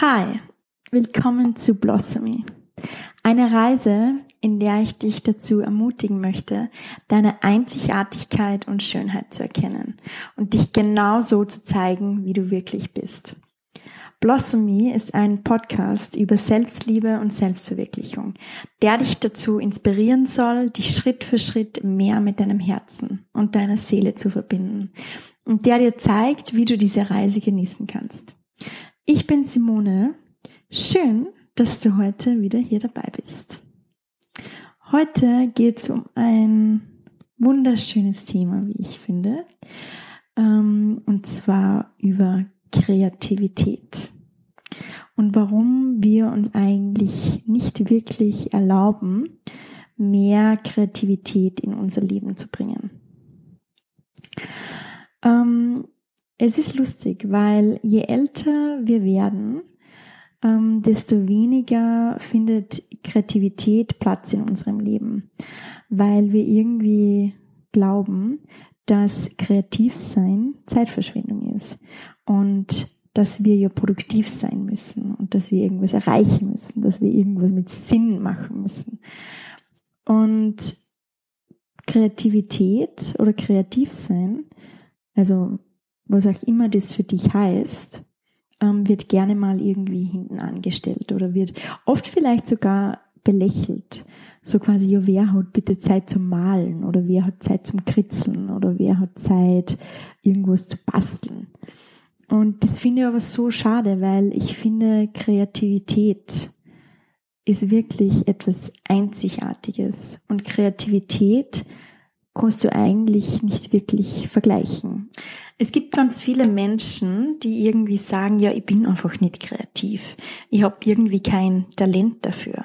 Hi, willkommen zu Blossomy. Eine Reise, in der ich dich dazu ermutigen möchte, deine Einzigartigkeit und Schönheit zu erkennen und dich genau so zu zeigen, wie du wirklich bist. Blossomy ist ein Podcast über Selbstliebe und Selbstverwirklichung, der dich dazu inspirieren soll, dich Schritt für Schritt mehr mit deinem Herzen und deiner Seele zu verbinden und der dir zeigt, wie du diese Reise genießen kannst. Ich bin Simone. Schön, dass du heute wieder hier dabei bist. Heute geht es um ein wunderschönes Thema, wie ich finde, ähm, und zwar über Kreativität und warum wir uns eigentlich nicht wirklich erlauben, mehr Kreativität in unser Leben zu bringen. Ähm, es ist lustig, weil je älter wir werden, ähm, desto weniger findet Kreativität Platz in unserem Leben, weil wir irgendwie glauben, dass Kreativsein Zeitverschwendung ist und dass wir ja produktiv sein müssen und dass wir irgendwas erreichen müssen, dass wir irgendwas mit Sinn machen müssen. Und Kreativität oder Kreativsein, also was auch immer das für dich heißt, ähm, wird gerne mal irgendwie hinten angestellt oder wird oft vielleicht sogar belächelt. So quasi, ja, wer hat bitte Zeit zum Malen oder wer hat Zeit zum Kritzeln oder wer hat Zeit, irgendwas zu basteln. Und das finde ich aber so schade, weil ich finde, Kreativität ist wirklich etwas Einzigartiges. Und Kreativität kannst du eigentlich nicht wirklich vergleichen. Es gibt ganz viele Menschen, die irgendwie sagen, ja, ich bin einfach nicht kreativ. Ich habe irgendwie kein Talent dafür.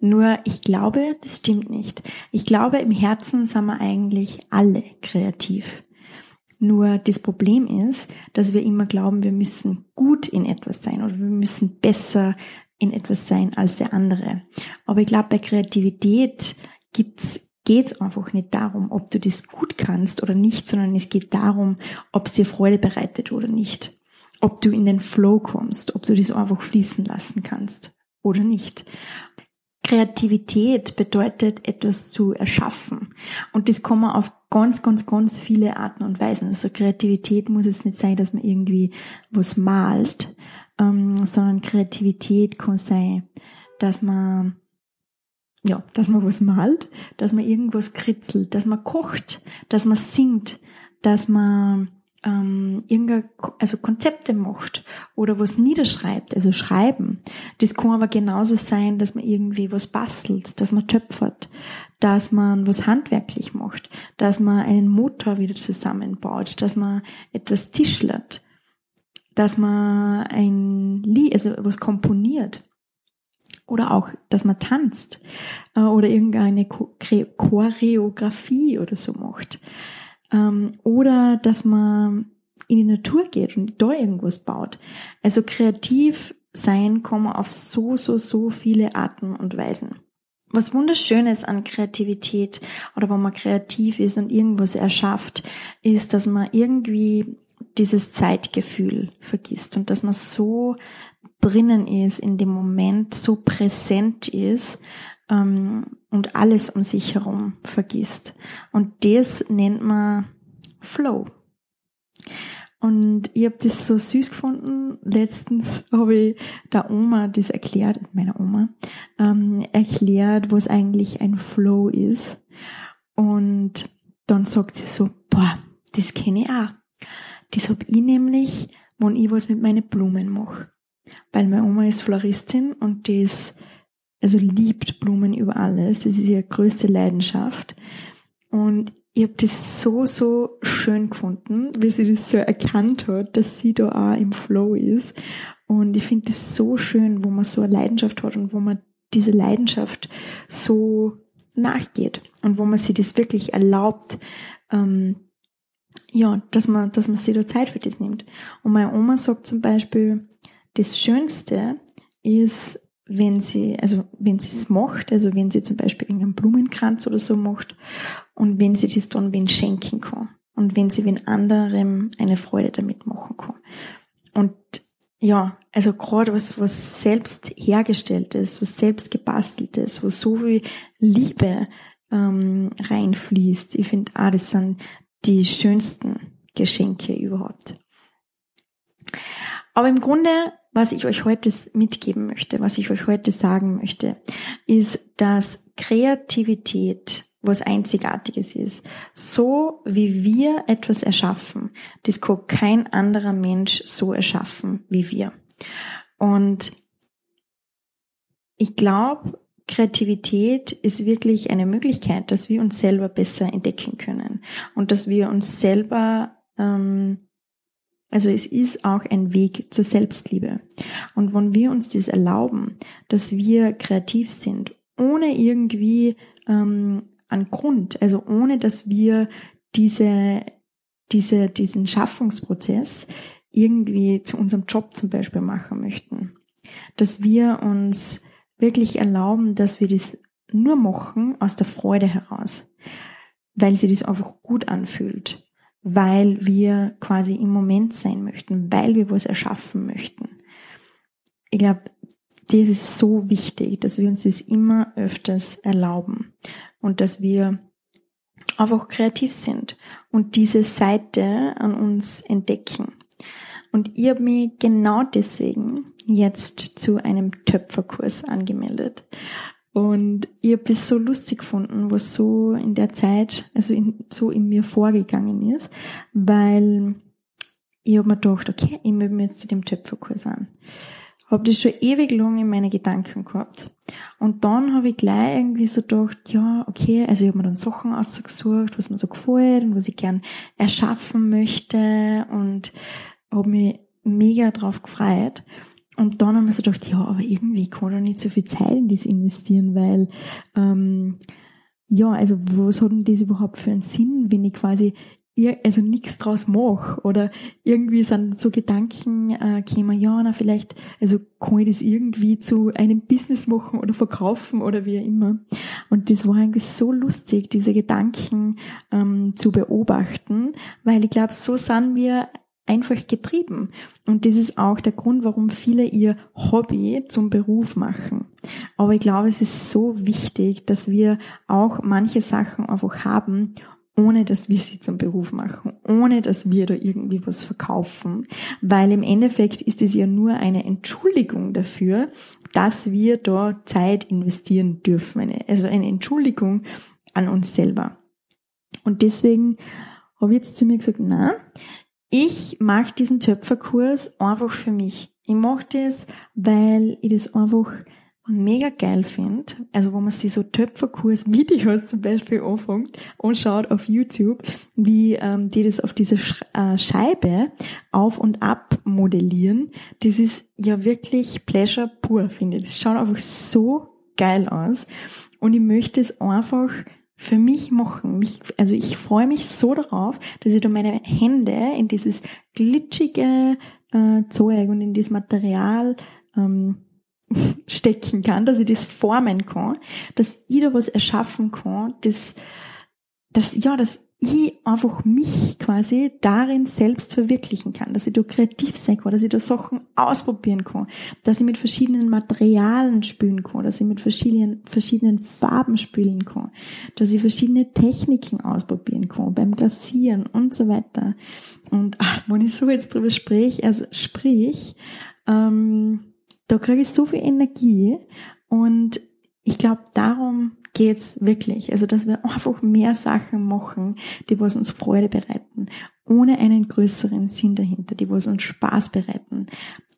Nur ich glaube, das stimmt nicht. Ich glaube, im Herzen sind wir eigentlich alle kreativ. Nur das Problem ist, dass wir immer glauben, wir müssen gut in etwas sein oder wir müssen besser in etwas sein als der andere. Aber ich glaube, bei Kreativität gibt's geht es einfach nicht darum, ob du das gut kannst oder nicht, sondern es geht darum, ob es dir Freude bereitet oder nicht. Ob du in den Flow kommst, ob du das einfach fließen lassen kannst oder nicht. Kreativität bedeutet, etwas zu erschaffen. Und das kann man auf ganz, ganz, ganz viele Arten und Weisen. Also Kreativität muss jetzt nicht sein, dass man irgendwie was malt, ähm, sondern Kreativität kann sein, dass man ja, dass man was malt, dass man irgendwas kritzelt, dass man kocht, dass man singt, dass man ähm, irgendein, also Konzepte macht oder was niederschreibt, also schreiben. Das kann aber genauso sein, dass man irgendwie was bastelt, dass man töpfert, dass man was handwerklich macht, dass man einen Motor wieder zusammenbaut, dass man etwas tischlert, dass man ein Lied, also was komponiert oder auch, dass man tanzt äh, oder irgendeine Choreografie oder so macht. Ähm, oder dass man in die Natur geht und da irgendwas baut. Also kreativ sein kann man auf so, so, so viele Arten und Weisen. Was wunderschönes an Kreativität oder wenn man kreativ ist und irgendwas erschafft, ist, dass man irgendwie dieses Zeitgefühl vergisst und dass man so drinnen ist, in dem Moment so präsent ist ähm, und alles um sich herum vergisst. Und das nennt man Flow. Und ich habe das so süß gefunden. Letztens habe ich der Oma das erklärt, meiner Oma, ähm, erklärt, was eigentlich ein Flow ist. Und dann sagt sie so, boah, das kenne ich auch. Das hab ich nämlich, wenn ich was mit meinen Blumen mache weil meine Oma ist Floristin und die ist, also liebt Blumen über alles. Das ist ihre größte Leidenschaft. Und ich habe das so, so schön gefunden, wie sie das so erkannt hat, dass sie da auch im Flow ist. Und ich finde das so schön, wo man so eine Leidenschaft hat und wo man diese Leidenschaft so nachgeht und wo man sich das wirklich erlaubt, ähm, ja, dass man, dass man sich da Zeit für das nimmt. Und meine Oma sagt zum Beispiel, das Schönste ist, wenn sie, also wenn sie es macht, also wenn sie zum Beispiel einen Blumenkranz oder so macht und wenn sie das dann wen schenken kann und wenn sie wen anderem eine Freude damit machen kann. Und ja, also gerade was, was selbst hergestelltes, was selbst gebasteltes, wo so viel Liebe ähm, reinfließt. Ich finde, ah, das sind die schönsten Geschenke überhaupt. Aber im Grunde, was ich euch heute mitgeben möchte, was ich euch heute sagen möchte, ist, dass Kreativität was Einzigartiges ist. So wie wir etwas erschaffen, das kann kein anderer Mensch so erschaffen wie wir. Und ich glaube, Kreativität ist wirklich eine Möglichkeit, dass wir uns selber besser entdecken können und dass wir uns selber, ähm, also es ist auch ein Weg zur Selbstliebe. Und wenn wir uns das erlauben, dass wir kreativ sind, ohne irgendwie ähm, an Grund, also ohne dass wir diese, diese, diesen Schaffungsprozess irgendwie zu unserem Job zum Beispiel machen möchten. Dass wir uns wirklich erlauben, dass wir das nur machen aus der Freude heraus, weil sie das einfach gut anfühlt, weil wir quasi im Moment sein möchten, weil wir was erschaffen möchten. Ich glaube, das ist so wichtig, dass wir uns das immer öfters erlauben und dass wir einfach kreativ sind und diese Seite an uns entdecken. Und ich habe mich genau deswegen jetzt zu einem Töpferkurs angemeldet. Und ich habe das so lustig gefunden, was so in der Zeit, also in, so in mir vorgegangen ist, weil ich habe mir gedacht, okay, ich melde mich jetzt zu dem Töpferkurs an. Habe das schon ewig lang in meine Gedanken gehabt. Und dann habe ich gleich irgendwie so gedacht, ja, okay, also ich habe mir dann Sachen ausgesucht, was mir so gefällt und was ich gern erschaffen möchte und habe mich mega drauf gefreut. Und dann haben wir so gedacht, ja, aber irgendwie kann ich nicht so viel Zeit in das investieren, weil ähm, ja, also was hat denn das überhaupt für einen Sinn, wenn ich quasi also nichts draus mache oder irgendwie sind so Gedanken äh, kämen, ja, na vielleicht, also kann ich das irgendwie zu einem Business machen oder verkaufen oder wie auch immer. Und das war eigentlich so lustig, diese Gedanken ähm, zu beobachten, weil ich glaube, so sind wir einfach getrieben. Und das ist auch der Grund, warum viele ihr Hobby zum Beruf machen. Aber ich glaube, es ist so wichtig, dass wir auch manche Sachen einfach haben, ohne dass wir sie zum Beruf machen, ohne dass wir da irgendwie was verkaufen, weil im Endeffekt ist es ja nur eine Entschuldigung dafür, dass wir da Zeit investieren dürfen, also eine Entschuldigung an uns selber. Und deswegen habe ich jetzt zu mir gesagt, na, ich mache diesen Töpferkurs einfach für mich. Ich mache das, weil ich das einfach mega geil finde, also wo man sich so Töpferkurs-Videos zum Beispiel anfängt und schaut auf YouTube, wie ähm, die das auf dieser Sch äh, Scheibe auf und ab modellieren, das ist ja wirklich Pleasure pur, finde ich. Das schaut einfach so geil aus und ich möchte es einfach für mich machen. Mich, also ich freue mich so darauf, dass ich da meine Hände in dieses glitschige äh, Zeug und in dieses Material ähm, stecken kann, dass ich das formen kann, dass ich da was erschaffen kann, dass, dass, ja, dass ich einfach mich quasi darin selbst verwirklichen kann, dass ich da kreativ sein kann, dass ich da Sachen ausprobieren kann, dass ich mit verschiedenen Materialien spielen kann, dass ich mit verschiedenen, verschiedenen Farben spielen kann, dass ich verschiedene Techniken ausprobieren kann, beim Glasieren und so weiter. Und ach, wenn ich so jetzt drüber spreche, also sprich, ähm, da kriege ich so viel Energie und ich glaube, darum geht's wirklich. Also, dass wir einfach mehr Sachen machen, die was uns Freude bereiten, ohne einen größeren Sinn dahinter, die was uns Spaß bereiten.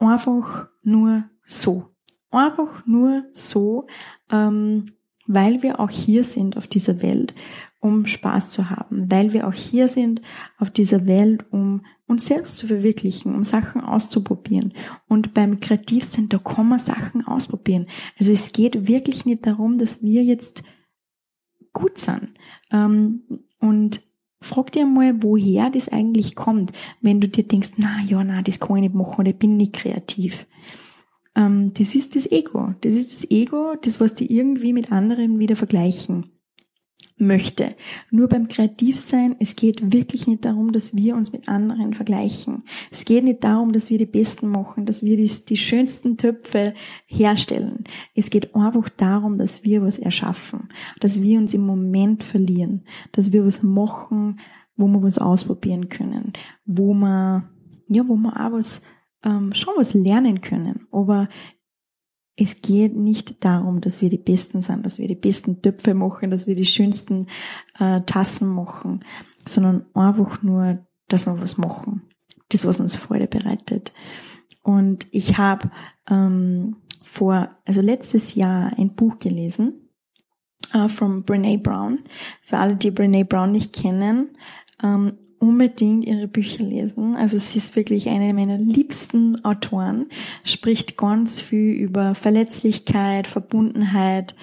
Einfach nur so. Einfach nur so, ähm, weil wir auch hier sind auf dieser Welt, um Spaß zu haben, weil wir auch hier sind auf dieser Welt, um uns selbst zu verwirklichen, um Sachen auszuprobieren. Und beim Kreativsein, da kann man Sachen ausprobieren. Also es geht wirklich nicht darum, dass wir jetzt gut sind. Ähm, und frag dir mal, woher das eigentlich kommt, wenn du dir denkst, na ja, na, das kann ich nicht machen oder ich bin nicht kreativ. Ähm, das ist das Ego. Das ist das Ego, das was die irgendwie mit anderen wieder vergleichen. Möchte. Nur beim Kreativsein, es geht wirklich nicht darum, dass wir uns mit anderen vergleichen. Es geht nicht darum, dass wir die Besten machen, dass wir die, die schönsten Töpfe herstellen. Es geht einfach darum, dass wir was erschaffen, dass wir uns im Moment verlieren, dass wir was machen, wo wir was ausprobieren können, wo wir, ja, wo wir auch was, ähm, schon was lernen können. Aber es geht nicht darum, dass wir die Besten sind, dass wir die besten Töpfe machen, dass wir die schönsten äh, Tassen machen, sondern einfach nur, dass wir was machen. Das, was uns Freude bereitet. Und ich habe ähm, vor, also letztes Jahr ein Buch gelesen äh, von Brene Brown. Für alle, die Brene Brown nicht kennen, ähm, unbedingt ihre Bücher lesen. Also sie ist wirklich eine meiner liebsten Autoren, spricht ganz viel über Verletzlichkeit, Verbundenheit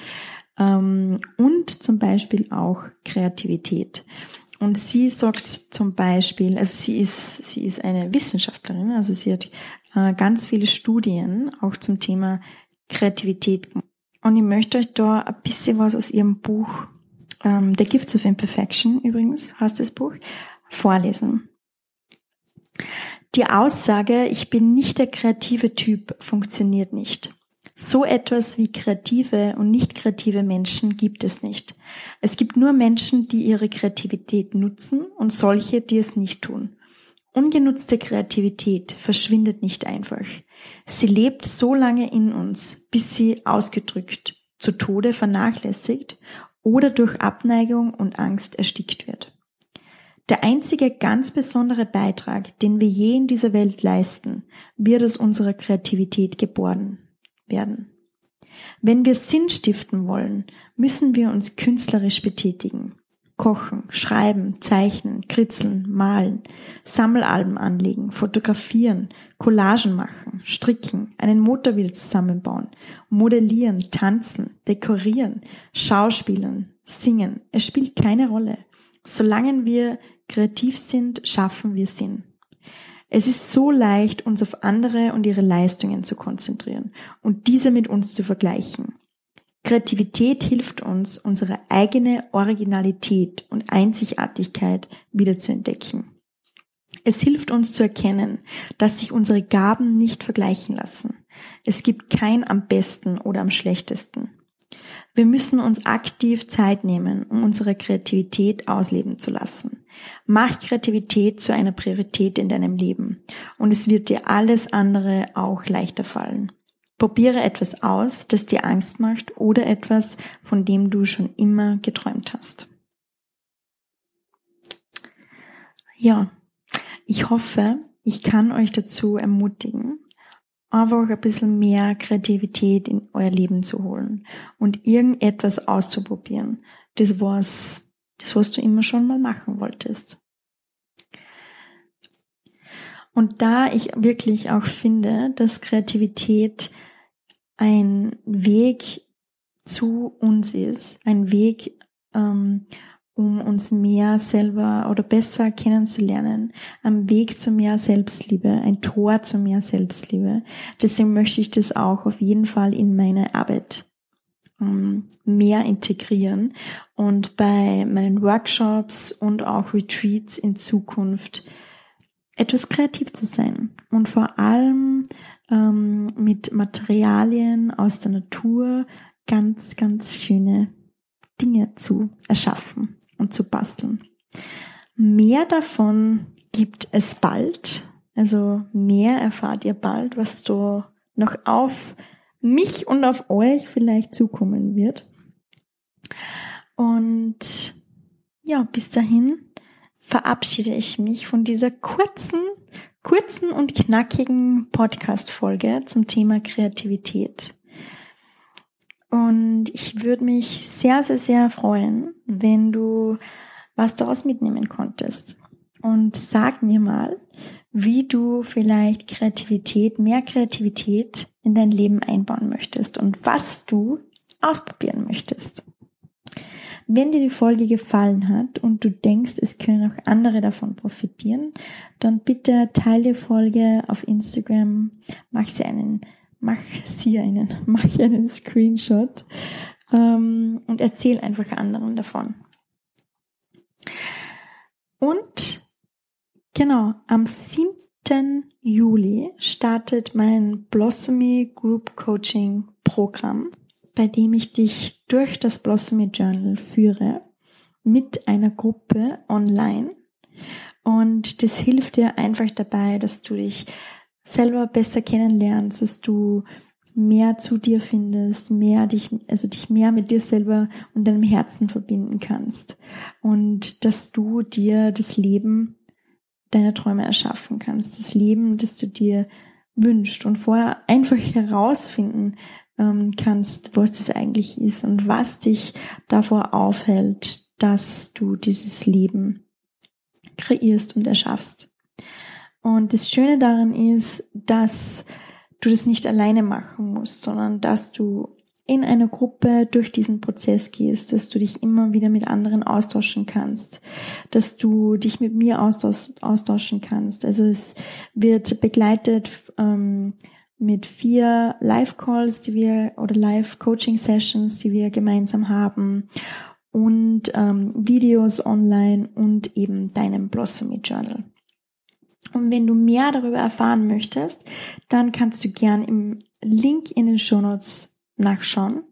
ähm, und zum Beispiel auch Kreativität. Und sie sagt zum Beispiel, also sie ist, sie ist eine Wissenschaftlerin, also sie hat äh, ganz viele Studien auch zum Thema Kreativität. Und ich möchte euch da ein bisschen was aus ihrem Buch, ähm, The Gifts of Imperfection übrigens heißt das Buch, vorlesen. Die Aussage, ich bin nicht der kreative Typ, funktioniert nicht. So etwas wie kreative und nicht kreative Menschen gibt es nicht. Es gibt nur Menschen, die ihre Kreativität nutzen und solche, die es nicht tun. Ungenutzte Kreativität verschwindet nicht einfach. Sie lebt so lange in uns, bis sie ausgedrückt, zu Tode vernachlässigt oder durch Abneigung und Angst erstickt wird. Der einzige ganz besondere Beitrag, den wir je in dieser Welt leisten, wird aus unserer Kreativität geboren werden. Wenn wir Sinn stiften wollen, müssen wir uns künstlerisch betätigen. Kochen, schreiben, zeichnen, kritzeln, malen, Sammelalben anlegen, fotografieren, Collagen machen, stricken, einen Motor wieder zusammenbauen, modellieren, tanzen, dekorieren, schauspielen, singen. Es spielt keine Rolle. Solange wir kreativ sind, schaffen wir Sinn. Es ist so leicht, uns auf andere und ihre Leistungen zu konzentrieren und diese mit uns zu vergleichen. Kreativität hilft uns, unsere eigene Originalität und Einzigartigkeit wieder zu entdecken. Es hilft uns zu erkennen, dass sich unsere Gaben nicht vergleichen lassen. Es gibt kein am besten oder am schlechtesten. Wir müssen uns aktiv Zeit nehmen, um unsere Kreativität ausleben zu lassen. Mach Kreativität zu einer Priorität in deinem Leben und es wird dir alles andere auch leichter fallen. Probiere etwas aus, das dir Angst macht oder etwas, von dem du schon immer geträumt hast. Ja, ich hoffe, ich kann euch dazu ermutigen, einfach ein bisschen mehr Kreativität in euer Leben zu holen und irgendetwas auszuprobieren. Das was, das was du immer schon mal machen wolltest. Und da ich wirklich auch finde, dass Kreativität ein Weg zu uns ist, ein Weg, ähm, um uns mehr selber oder besser kennenzulernen, am Weg zu mehr Selbstliebe, ein Tor zu mehr Selbstliebe. Deswegen möchte ich das auch auf jeden Fall in meine Arbeit ähm, mehr integrieren und bei meinen Workshops und auch Retreats in Zukunft etwas kreativ zu sein und vor allem ähm, mit Materialien aus der Natur ganz, ganz schöne Dinge zu erschaffen und zu basteln. Mehr davon gibt es bald. Also mehr erfahrt ihr bald, was so noch auf mich und auf euch vielleicht zukommen wird. Und ja, bis dahin verabschiede ich mich von dieser kurzen, kurzen und knackigen Podcast-Folge zum Thema Kreativität. Und ich würde mich sehr, sehr, sehr freuen, wenn du was daraus mitnehmen konntest. Und sag mir mal, wie du vielleicht Kreativität, mehr Kreativität in dein Leben einbauen möchtest und was du ausprobieren möchtest. Wenn dir die Folge gefallen hat und du denkst, es können auch andere davon profitieren, dann bitte teile die Folge auf Instagram, mach sie einen mach sie einen, mach einen Screenshot ähm, und erzähl einfach anderen davon. Und genau, am 7. Juli startet mein Blossomy Group Coaching Programm, bei dem ich dich durch das Blossomy Journal führe mit einer Gruppe online. Und das hilft dir einfach dabei, dass du dich selber besser kennenlernst, dass du mehr zu dir findest, mehr dich, also dich mehr mit dir selber und deinem Herzen verbinden kannst. Und dass du dir das Leben deiner Träume erschaffen kannst. Das Leben, das du dir wünschst und vorher einfach herausfinden ähm, kannst, was das eigentlich ist und was dich davor aufhält, dass du dieses Leben kreierst und erschaffst. Und das Schöne daran ist, dass du das nicht alleine machen musst, sondern dass du in einer Gruppe durch diesen Prozess gehst, dass du dich immer wieder mit anderen austauschen kannst, dass du dich mit mir austauschen kannst. Also es wird begleitet ähm, mit vier Live-Calls, die wir oder Live-Coaching-Sessions, die wir gemeinsam haben und ähm, Videos online und eben deinem Blossomy Journal. Und wenn du mehr darüber erfahren möchtest, dann kannst du gern im Link in den Show Notes nachschauen.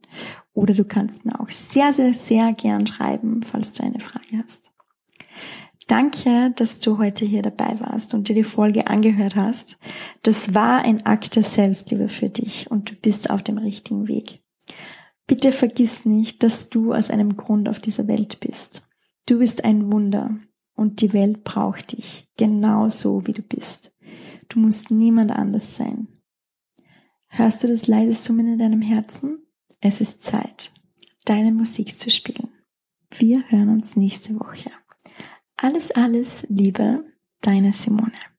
Oder du kannst mir auch sehr, sehr, sehr gern schreiben, falls du eine Frage hast. Danke, dass du heute hier dabei warst und dir die Folge angehört hast. Das war ein Akt der Selbstliebe für dich und du bist auf dem richtigen Weg. Bitte vergiss nicht, dass du aus einem Grund auf dieser Welt bist. Du bist ein Wunder und die Welt braucht dich, genauso wie du bist. Du musst niemand anders sein. Hörst du das leise Summen in deinem Herzen? Es ist Zeit, deine Musik zu spielen. Wir hören uns nächste Woche. Alles, alles Liebe, deine Simone.